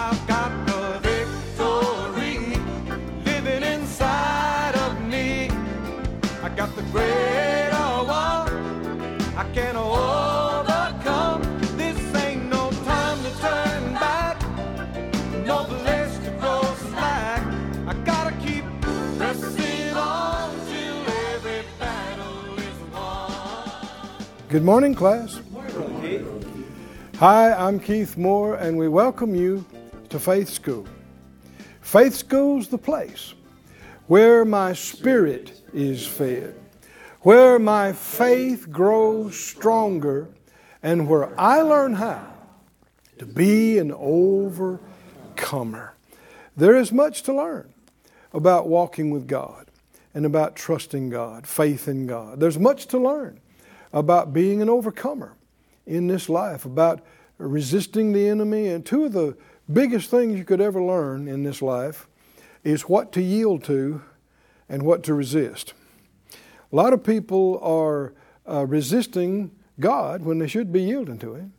I've got the victory living inside of me. I got the greater. I can overcome. This ain't no time to turn back. No place to go slack. I gotta keep pressing on till every battle is won. Good morning, class. Hi, I'm Keith Moore, and we welcome you to Faith School. Faith School's the place where my spirit is fed, where my faith grows stronger, and where I learn how to be an overcomer. There is much to learn about walking with God and about trusting God, faith in God. There's much to learn about being an overcomer in this life, about resisting the enemy. And two of the biggest things you could ever learn in this life is what to yield to and what to resist. A lot of people are uh, resisting God when they should be yielding to Him.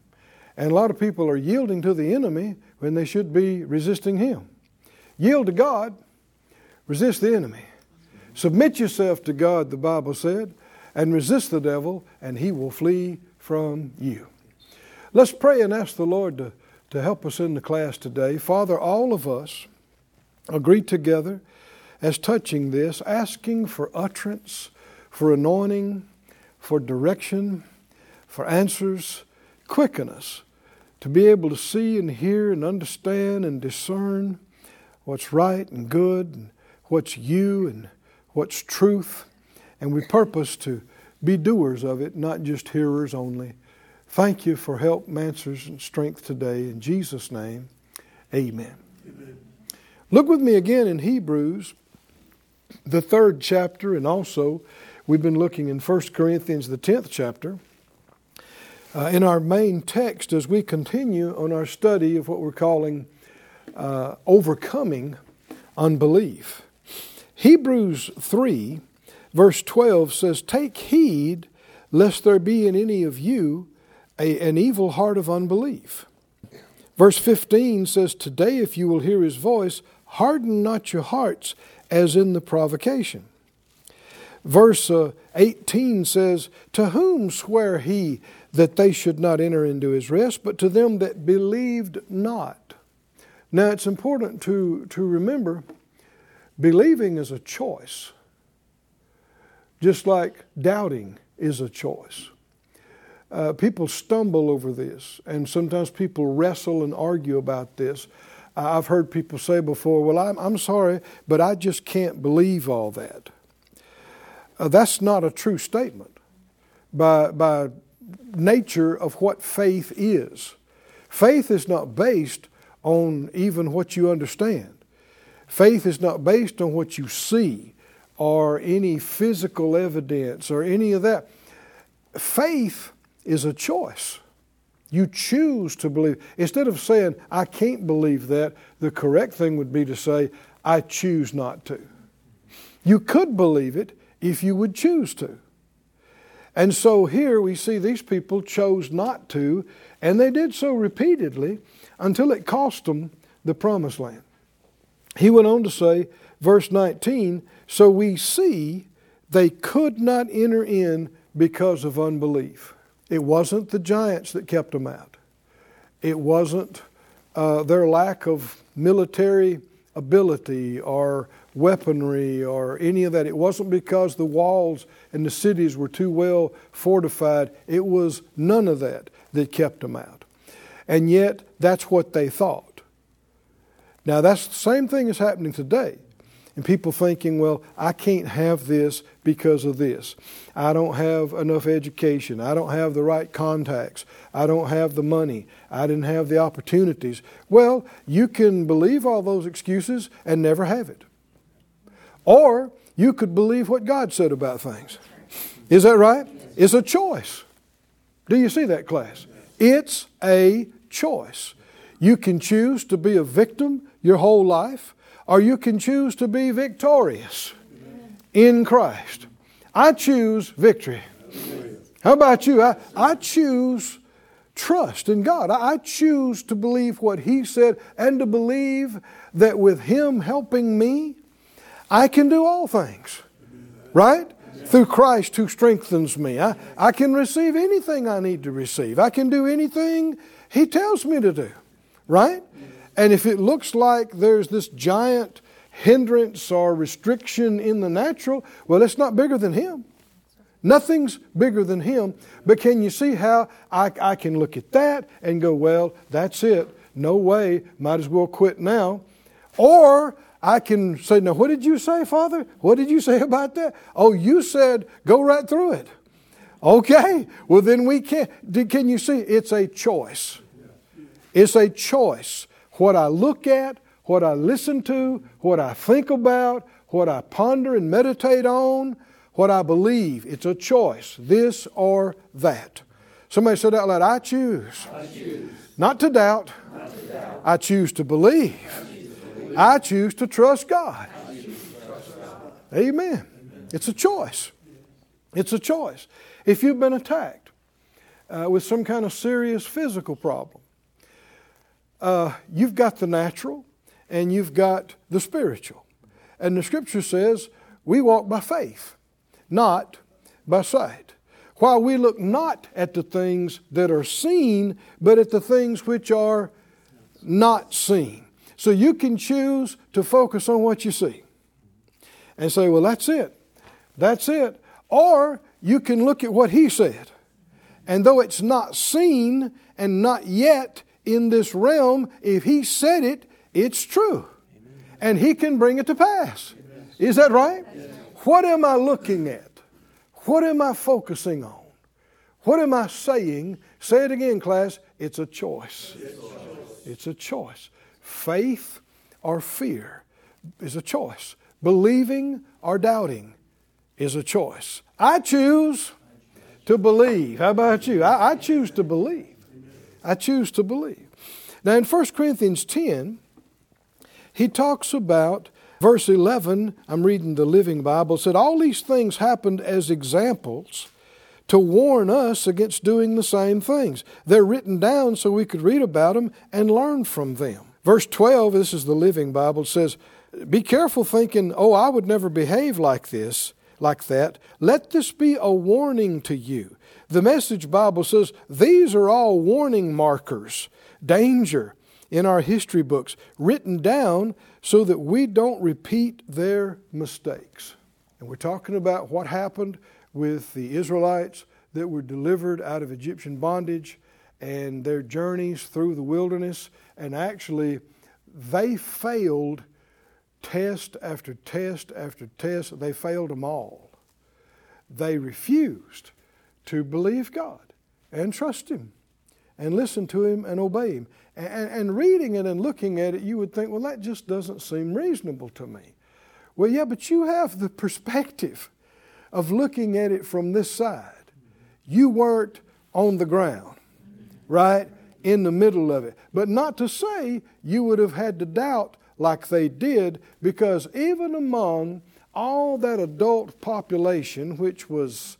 And a lot of people are yielding to the enemy when they should be resisting Him. Yield to God, resist the enemy. Submit yourself to God, the Bible said, and resist the devil, and he will flee from you. Let's pray and ask the Lord to, to help us in the class today. Father, all of us agree together as touching this, asking for utterance, for anointing, for direction, for answers. Quicken us to be able to see and hear and understand and discern what's right and good, and what's you and what's truth. And we purpose to be doers of it, not just hearers only. Thank you for help, answers, and strength today. In Jesus' name, amen. amen. Look with me again in Hebrews, the third chapter, and also we've been looking in 1 Corinthians, the 10th chapter. Uh, in our main text, as we continue on our study of what we're calling uh, overcoming unbelief. Hebrews 3, verse 12 says, Take heed lest there be in any of you a, an evil heart of unbelief. Verse 15 says, Today, if you will hear his voice, harden not your hearts as in the provocation. Verse uh, 18 says, To whom sware he that they should not enter into his rest, but to them that believed not? Now, it's important to, to remember believing is a choice, just like doubting is a choice. Uh, people stumble over this, and sometimes people wrestle and argue about this. I've heard people say before, Well, I'm, I'm sorry, but I just can't believe all that. Uh, that's not a true statement by, by nature of what faith is. Faith is not based on even what you understand. Faith is not based on what you see or any physical evidence or any of that. Faith is a choice. You choose to believe. Instead of saying, I can't believe that, the correct thing would be to say, I choose not to. You could believe it if you would choose to. And so here we see these people chose not to, and they did so repeatedly until it cost them the promised land. He went on to say, verse 19, so we see they could not enter in because of unbelief. It wasn't the giants that kept them out, it wasn't uh, their lack of military ability or weaponry or any of that. It wasn't because the walls and the cities were too well fortified. It was none of that that kept them out. And yet, that's what they thought. Now, that's the same thing that's happening today. And people thinking, well, I can't have this because of this. I don't have enough education. I don't have the right contacts. I don't have the money. I didn't have the opportunities. Well, you can believe all those excuses and never have it. Or you could believe what God said about things. Is that right? It's a choice. Do you see that, class? It's a choice. You can choose to be a victim your whole life, or you can choose to be victorious in Christ. I choose victory. How about you? I, I choose trust in God. I choose to believe what He said and to believe that with Him helping me, I can do all things. Right? Through Christ who strengthens me. I, I can receive anything I need to receive. I can do anything He tells me to do. Right? And if it looks like there's this giant hindrance or restriction in the natural, well, it's not bigger than Him. Nothing's bigger than Him. But can you see how I, I can look at that and go, well, that's it. No way. Might as well quit now. Or I can say, now, what did you say, Father? What did you say about that? Oh, you said go right through it. Okay, well, then we can. Can you see? It's a choice. It's a choice. What I look at, what I listen to, what I think about, what I ponder and meditate on, what I believe. It's a choice, this or that. Somebody said out loud, I choose. I choose. Not, to doubt. Not to doubt. I choose to believe. I choose to trust God. Amen. It's a choice. It's a choice. If you've been attacked uh, with some kind of serious physical problem, uh, you've got the natural and you've got the spiritual. And the scripture says we walk by faith, not by sight. While we look not at the things that are seen, but at the things which are not seen. So you can choose to focus on what you see and say, well, that's it. That's it. Or you can look at what he said. And though it's not seen and not yet in this realm, if he said it, it's true. And he can bring it to pass. Is that right? What am I looking at? What am I focusing on? What am I saying? Say it again, class. It's a choice. It's a choice. Faith or fear is a choice. Believing or doubting is a choice. I choose to believe. How about you? I, I choose to believe. I choose to believe. Now, in 1 Corinthians 10, he talks about verse 11. I'm reading the Living Bible. Said, All these things happened as examples to warn us against doing the same things. They're written down so we could read about them and learn from them. Verse 12, this is the Living Bible, says, Be careful thinking, oh, I would never behave like this, like that. Let this be a warning to you. The Message Bible says these are all warning markers, danger in our history books, written down so that we don't repeat their mistakes. And we're talking about what happened with the Israelites that were delivered out of Egyptian bondage and their journeys through the wilderness. And actually, they failed test after test after test. They failed them all. They refused to believe God and trust Him and listen to Him and obey Him. And, and, reading it and looking at it, you would think, well, that just doesn't seem reasonable to me. Well, yeah, but you have the perspective of looking at it from this side. You weren't on the ground right in the middle of it. But not to say you would have had to doubt like they did, because even among all that adult population, which was,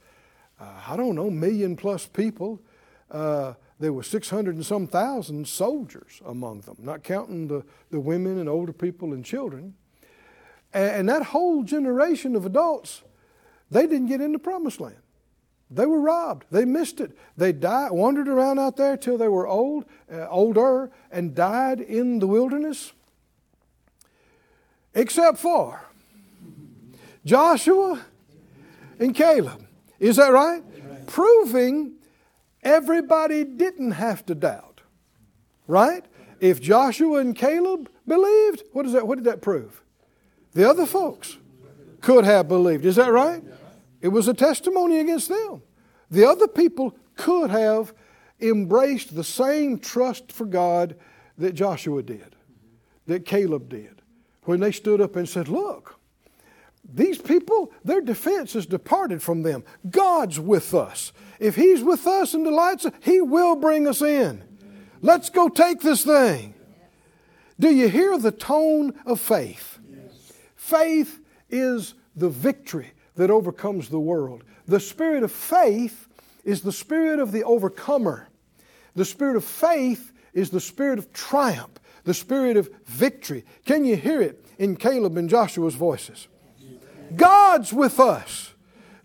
uh, I don't know, million plus people, uh, there were 600 and some thousand soldiers among them, not counting the, the women and older people and children. And, and that whole generation of adults, they didn't get into promised land. They were robbed. They missed it. They died, wandered around out there till they were old, uh, older, and died in the wilderness. Except for Joshua and Caleb. Is that right? Proving everybody didn't have to doubt. Right? If Joshua and Caleb believed, what, is that, what did that prove? The other folks could have believed. Is that right? It was a testimony against them. The other people could have embraced the same trust for God that Joshua did, that Caleb did, when they stood up and said, Look, these people, their defense is departed from them. God's with us. If He's with us and delights He will bring us in. Let's go take this thing. Do you hear the tone of faith? Faith is the victory that overcomes the world. The spirit of faith is the spirit of the overcomer. The spirit of faith is the spirit of triumph, the spirit of victory. Can you hear it in Caleb and Joshua's voices? God's with us.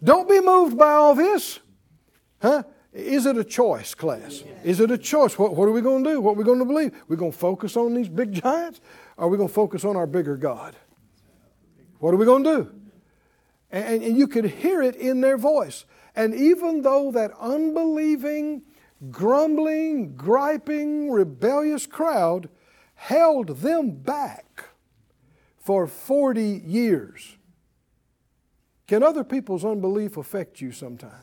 Don't be moved by all this. Huh? Is it a choice, class? Is it a choice? What, what are we going to do? What are we going to believe? We're going to focus on these big giants? Or are we going to focus on our bigger God? What are we going to do? And, and you could hear it in their voice. And even though that unbelieving, grumbling, griping, rebellious crowd held them back for 40 years, can other people's unbelief affect you sometimes?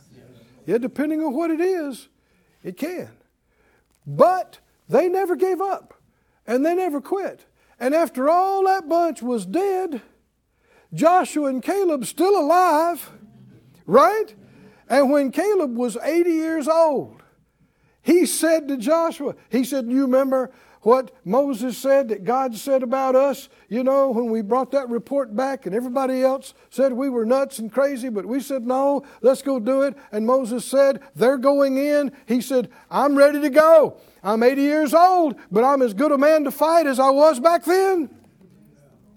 Yeah, depending on what it is, it can. But they never gave up and they never quit. And after all that bunch was dead, Joshua and Caleb still alive, right? And when Caleb was 80 years old, he said to Joshua, he said, You remember what Moses said that God said about us, you know, when we brought that report back and everybody else said we were nuts and crazy, but we said, no, let's go do it. And Moses said, they're going in. He said, I'm ready to go. I'm 80 years old, but I'm as good a man to fight as I was back then.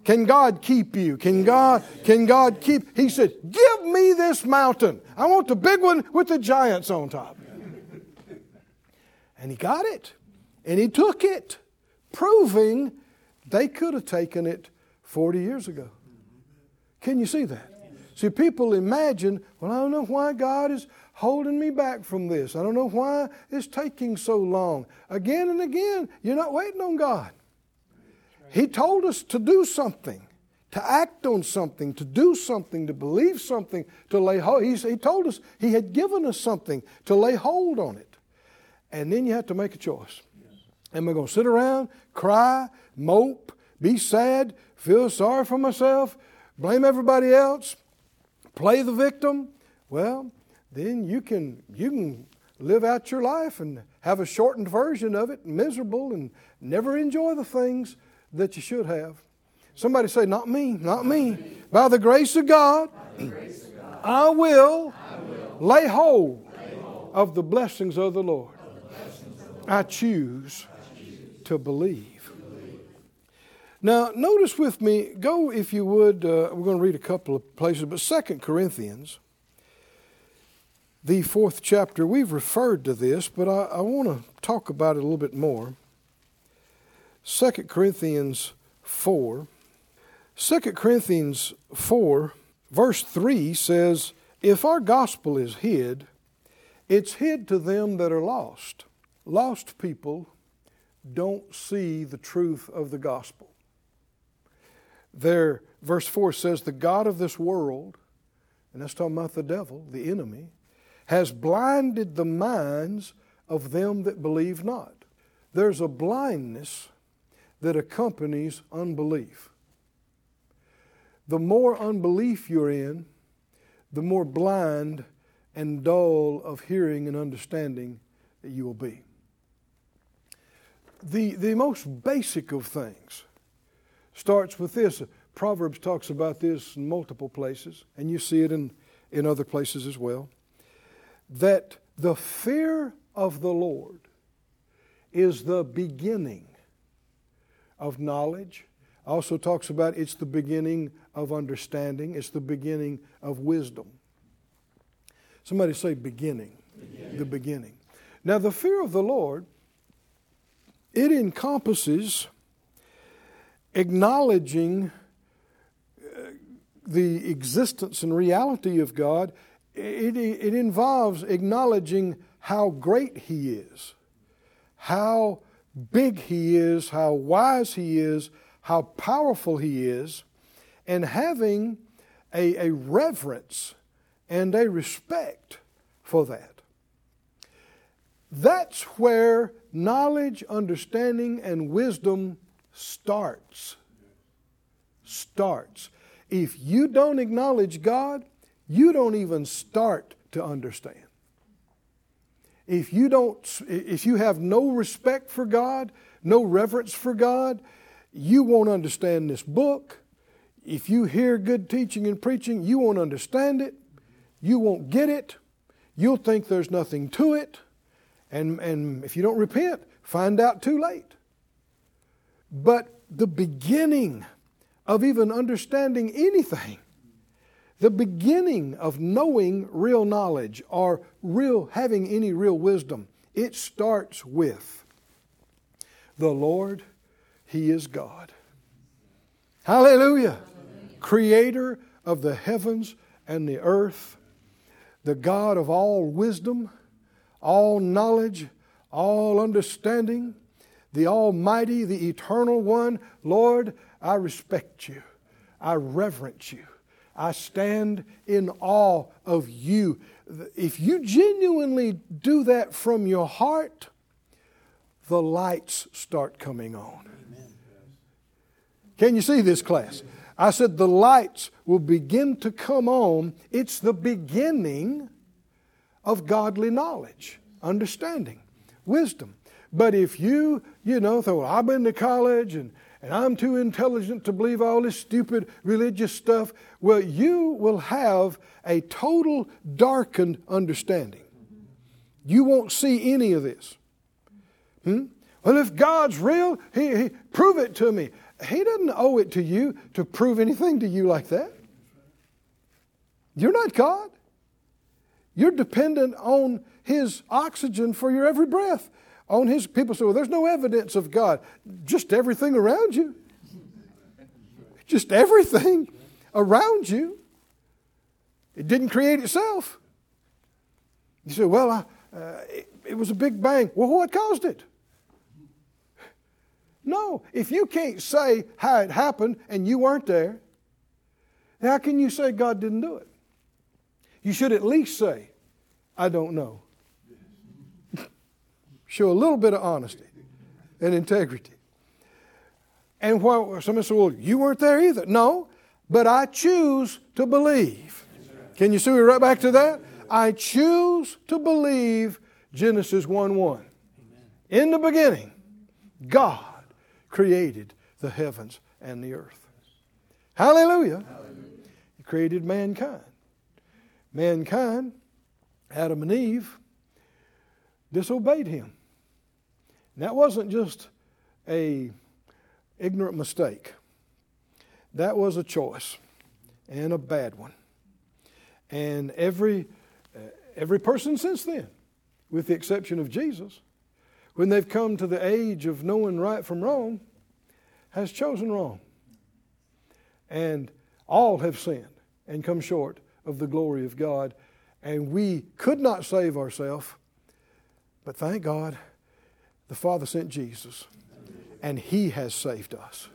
Can God keep you? Can God, can God keep? He said, Give me this mountain. I want the big one with the giants on top. And he got it. And he took it, proving they could have taken it 40 years ago. Can you see that? See, people imagine, well, I don't know why God is holding me back from this. I don't know why it's taking so long. Again and again, you're not waiting on God. He told us to do something, to act on something, to do something, to believe something, to lay hold. He, he told us He had given us something to lay hold on it. And then you have to make a choice. Am I going to sit around, cry, mope, be sad, feel sorry for myself, blame everybody else, play the victim? Well, then you can you can live out your life and have a shortened version of it, miserable and never enjoy the things that you should have. Somebody say, Not me, not me. By the grace of God, I, will lay hold of the blessings of the Lord. I choose to believe. Now, notice with me, go if you would, uh, we're going to read a couple of places, but Second Corinthians, the fourth chapter, we've referred to this, but I, I want to talk about it a little bit more. Second Corinthians 4. 2 Corinthians 4, verse 3 says, If our gospel is hid, it's hid to them that are lost. Lost people don't see the truth of the gospel. There, verse 4 says, The God of this world, and that's talking about the devil, the enemy, has blinded the minds of them that believe not. There's a blindness that accompanies unbelief. The more unbelief you're in, the more blind and dull of hearing and understanding that you will be the, the most basic of things starts with this. Proverbs talks about this in multiple places, and you see it in, in other places as well. That the fear of the Lord is the beginning of knowledge. Also talks about it's the beginning of understanding, it's the beginning of wisdom. Somebody say beginning. beginning. The beginning. Now, the fear of the Lord it encompasses acknowledging uh, the existence and reality of God. It, it involves acknowledging how great He is, how big He is, how wise He is, how powerful He is, and having a, a reverence and a respect for that. That's where knowledge, understanding, and wisdom starts. Starts. If you don't acknowledge God, you don't even start to understand. If you don't if you have no respect for God, no reverence for God, you won't understand this book. If you hear good teaching and preaching, you won't understand it. You won't get it. You'll think there's nothing to it And, and if you don't repent, find out too late. But the beginning of even understanding anything, the beginning of knowing real knowledge or real having any real wisdom, it starts with the Lord, He is God. Hallelujah. Creator of the heavens and the earth, the God of all wisdom, all knowledge, all understanding, the Almighty, the Eternal One. Lord, I respect you. I reverence you. I stand in awe of you. If you genuinely do that from your heart, the lights start coming on. Can you see this class? I said the lights will begin to come on. It's the beginning of godly knowledge, understanding, wisdom. But if you, you know, thought, well, I've been to college and, and I'm too intelligent to believe all this stupid religious stuff, well, you will have a total darkened understanding. You won't see any of this. Hmm? Well, if God's real, he, he, prove it to me. He doesn't owe it to you to prove anything to you like that. You're not God. You're dependent on His oxygen for your every breath. On His people say, well, there's no evidence of God. Just everything around you. Just everything around you. It didn't create itself. You say, well, uh, it, it was a big bang. Well, what caused it? No, if you can't say how it happened and you weren't there, how can you say God didn't do it? You should at least say, I don't know. Show a little bit of honesty and integrity. And while somebody said, Well, you weren't there either. No, but I choose to believe. Can you see me right back to that? I choose to believe Genesis 1 1. In the beginning, God created the heavens and the earth. Hallelujah. Hallelujah. He created mankind. Mankind, Adam and Eve, disobeyed him. And that wasn't just a ignorant mistake. That was a choice and a bad one. And every uh, every person since then, with the exception of Jesus, when they've come to the age of knowing right from wrong, has chosen wrong. And all have sinned and come short of the glory of God. And we could not save ourselves, but thank God the Father sent Jesus, and He has saved us.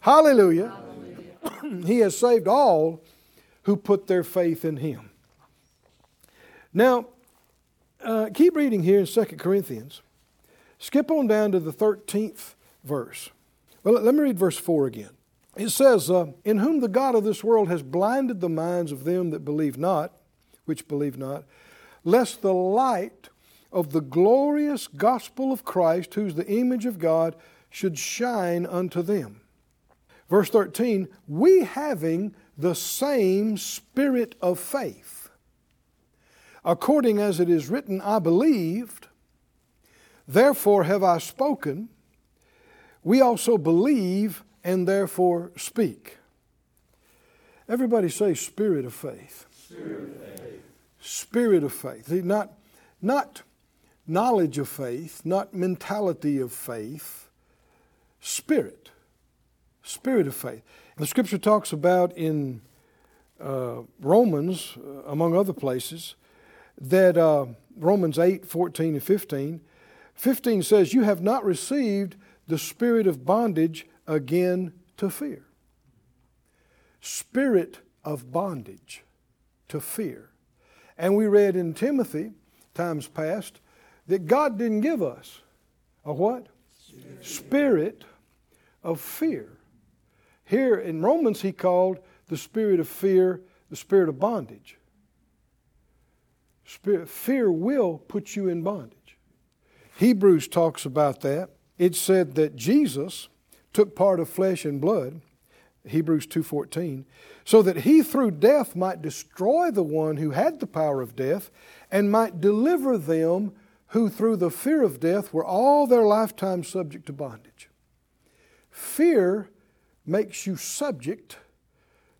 Hallelujah. Hallelujah. he has saved all who put their faith in Him. Now, uh, keep reading here in 2 Corinthians. Skip on down to the 13th verse. Well, let me read verse 4 again. It says, uh, In whom the God of this world has blinded the minds of them that believe not, which believe not, lest the light of the glorious gospel of Christ, who's the image of God, should shine unto them. Verse 13, we having the same spirit of faith, according as it is written, I believed, Therefore have I spoken. We also believe and therefore speak. Everybody say spirit of faith. Spirit of faith. Spirit of faith. Not, not knowledge of faith, not mentality of faith. Spirit. Spirit of faith. The scripture talks about in uh, Romans, uh, among other places, that uh, Romans 8, 14, and 15 15 says, You have not received the spirit of bondage again to fear. Spirit of bondage to fear. And we read in Timothy, times past, that God didn't give us a what? Spirit, spirit of fear. Here in Romans, he called the spirit of fear the spirit of bondage. Spirit, fear will put you in bondage. Hebrews talks about that. It said that Jesus took part of flesh and blood, Hebrews 2:14, so that he through death might destroy the one who had the power of death and might deliver them who through the fear of death were all their lifetime subject to bondage. Fear makes you subject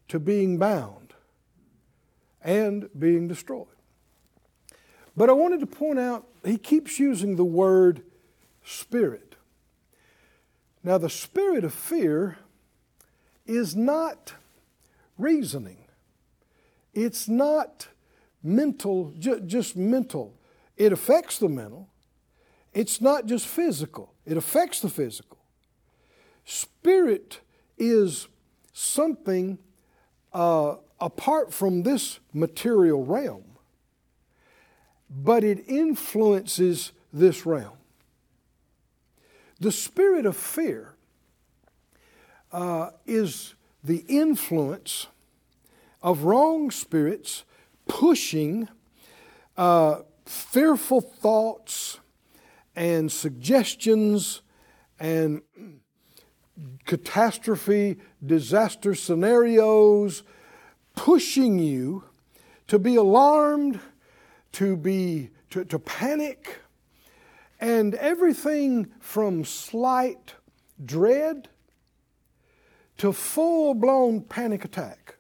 to being bound and being destroyed. But I wanted to point out, he keeps using the word spirit. Now, the spirit of fear is not reasoning, it's not mental, ju- just mental. It affects the mental. It's not just physical, it affects the physical. Spirit is something uh, apart from this material realm, but it influences this realm. The spirit of fear uh, is the influence of wrong spirits pushing uh, fearful thoughts and suggestions and catastrophe, disaster scenarios, pushing you to be alarmed, to be to, to panic, and everything from slight dread to full blown panic attack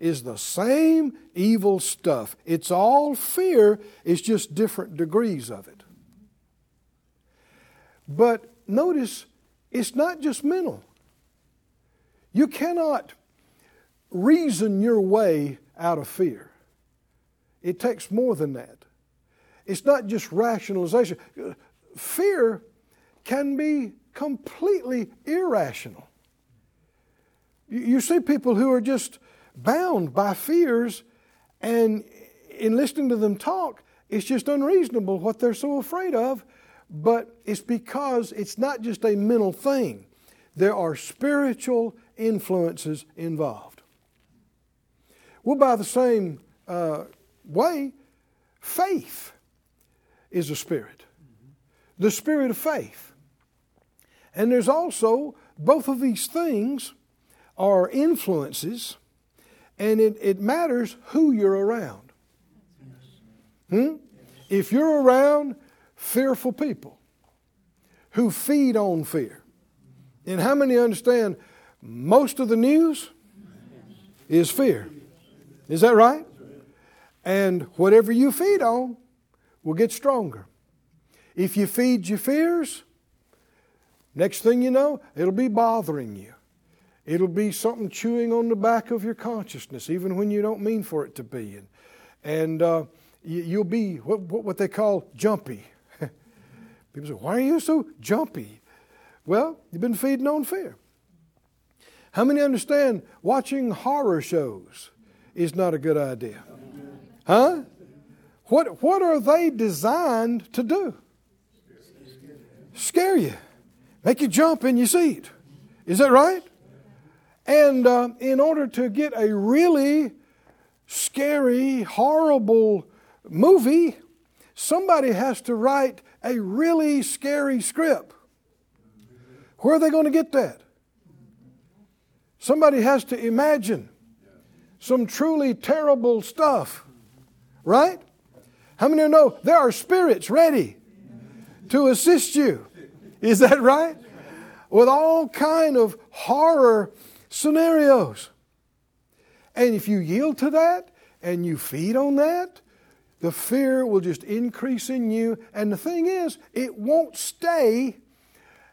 is the same evil stuff. It's all fear, it's just different degrees of it. But notice, it's not just mental. You cannot reason your way out of fear, it takes more than that. It's not just rationalization. Fear can be completely irrational. You see people who are just bound by fears, and in listening to them talk, it's just unreasonable what they're so afraid of. But it's because it's not just a mental thing, there are spiritual influences involved. Well, by the same uh, way, faith is a spirit, the spirit of faith. And there's also both of these things are influences and it, it matters who you're around. Hmm? If you're around fearful people who feed on fear, and how many understand most of the news is fear? Is that right? And whatever you feed on will get stronger. If you feed your fears, next thing you know, it'll be bothering you. It'll be something chewing on the back of your consciousness, even when you don't mean for it to be. And, and uh, you, will be what, what they call jumpy. People say, Why are you so jumpy? Well, you've been feeding on fear. How many understand watching horror shows is not a good idea? Huh? What, what are they designed to do? Scare you, make you jump in your seat. Is that right? And uh, in order to get a really scary, horrible movie, somebody has to write a really scary script. Where are they going to get that? Somebody has to imagine some truly terrible stuff, right? How many know there are spirits ready to assist you? Is that right? With all kind of horror scenarios. And if you yield to that and you feed on that, the fear will just increase in you. And the thing is, it won't stay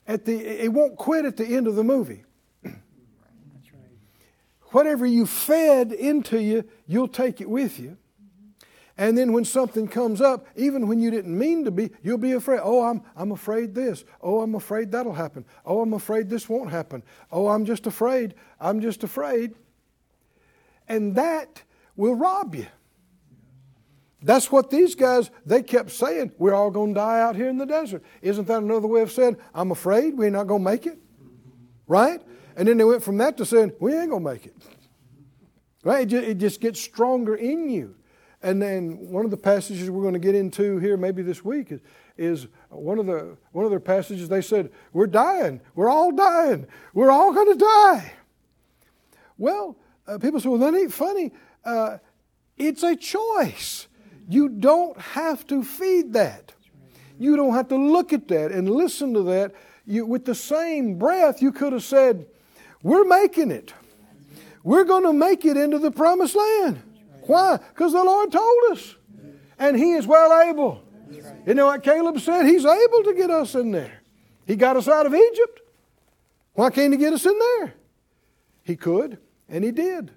at the, it won't quit at the end of the movie. Whatever you fed into you, you'll take it with you. And then when something comes up, even when you didn't mean to be, you'll be afraid. Oh, I'm, I'm afraid this. Oh, I'm afraid that'll happen. Oh, I'm afraid this won't happen. Oh, I'm just afraid. I'm just afraid. And that will rob you. That's what these guys, they kept saying, we're all going to die out here in the desert. Isn't that another way of saying, I'm afraid we're not going to make it? Right? And then they went from that to saying, we ain't going to make it. Right? It just gets stronger in you. And then one of the passages we're going to get into here maybe this week is, is one of the one of their passages they said, We're dying. We're all dying. We're all going to die. Well, uh, people say, Well, that ain't funny. Uh, it's a choice. You don't have to feed that. You don't have to look at that and listen to that. You, with the same breath, you could have said, We're making it. We're going to make it into the promised land. Why? Because the Lord told us. And He is well able. You know what Caleb said? He's able to get us in there. He got us out of Egypt. Why can't He get us in there? He could, and He did.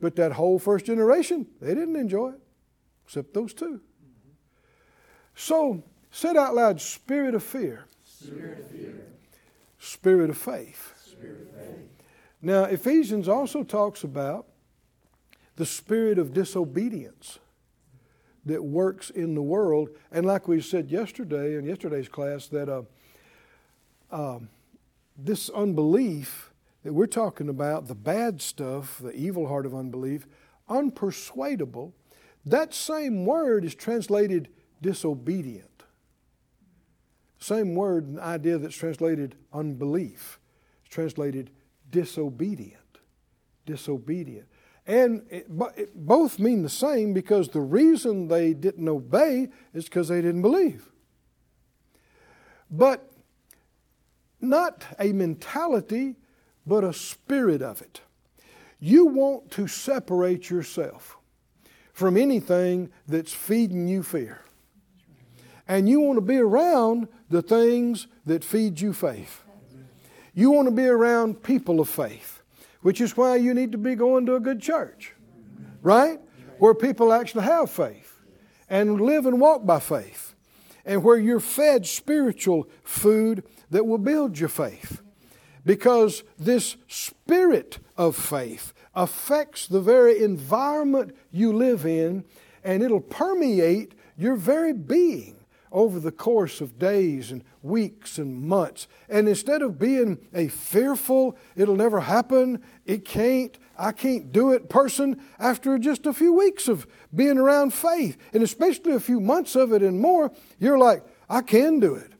But that whole first generation, they didn't enjoy it, except those two. So, said out loud, spirit of fear. Spirit of fear. Spirit of faith. Spirit of faith. Now, Ephesians also talks about the spirit of disobedience that works in the world. And like we said yesterday in yesterday's class, that uh, uh, this unbelief that we're talking about, the bad stuff, the evil heart of unbelief, unpersuadable, that same word is translated disobedient. Same word and idea that's translated unbelief. It's translated disobedient. Disobedient. And it, it both mean the same because the reason they didn't obey is because they didn't believe. But not a mentality, but a spirit of it. You want to separate yourself from anything that's feeding you fear. And you want to be around the things that feed you faith. You want to be around people of faith, which is why you need to be going to a good church, right? Where people actually have faith and live and walk by faith, and where you're fed spiritual food that will build your faith. Because this spirit of faith affects the very environment you live in, and it'll permeate your very being over the course of days and weeks and months. And instead of being a fearful, it'll never happen, it can't, I can't do it person, after just a few weeks of being around faith, and especially a few months of it and more, you're like, I can do it.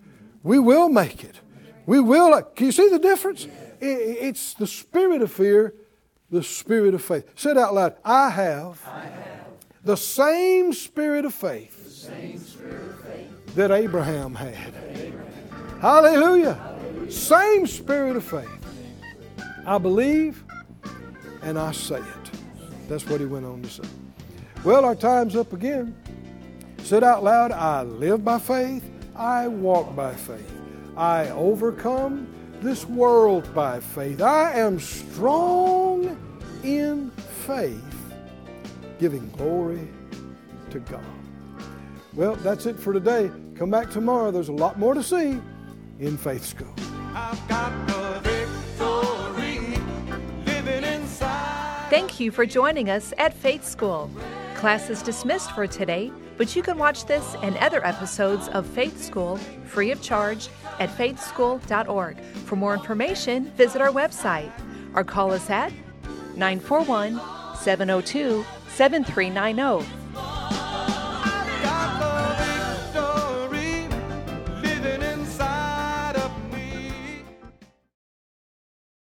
We will make it. We will. Can you see the difference? It's the spirit of fear, the spirit of faith. Say it out loud. I have, I have the same spirit of faith that Abraham had. Hallelujah. Same spirit of faith. I believe and I say it. That's what he went on to say. Well, our time's up again. Said out loud, I live by faith, I walk by faith. I overcome this world by faith. I am strong in faith, giving glory to God. Well, that's it for today. Come back tomorrow. There's a lot more to see in Faith School. Thank you for joining us at Faith School. Class is dismissed for today, but you can watch this and other episodes of Faith School free of charge at faithschool.org. For more information, visit our website or call us at 941 702 7390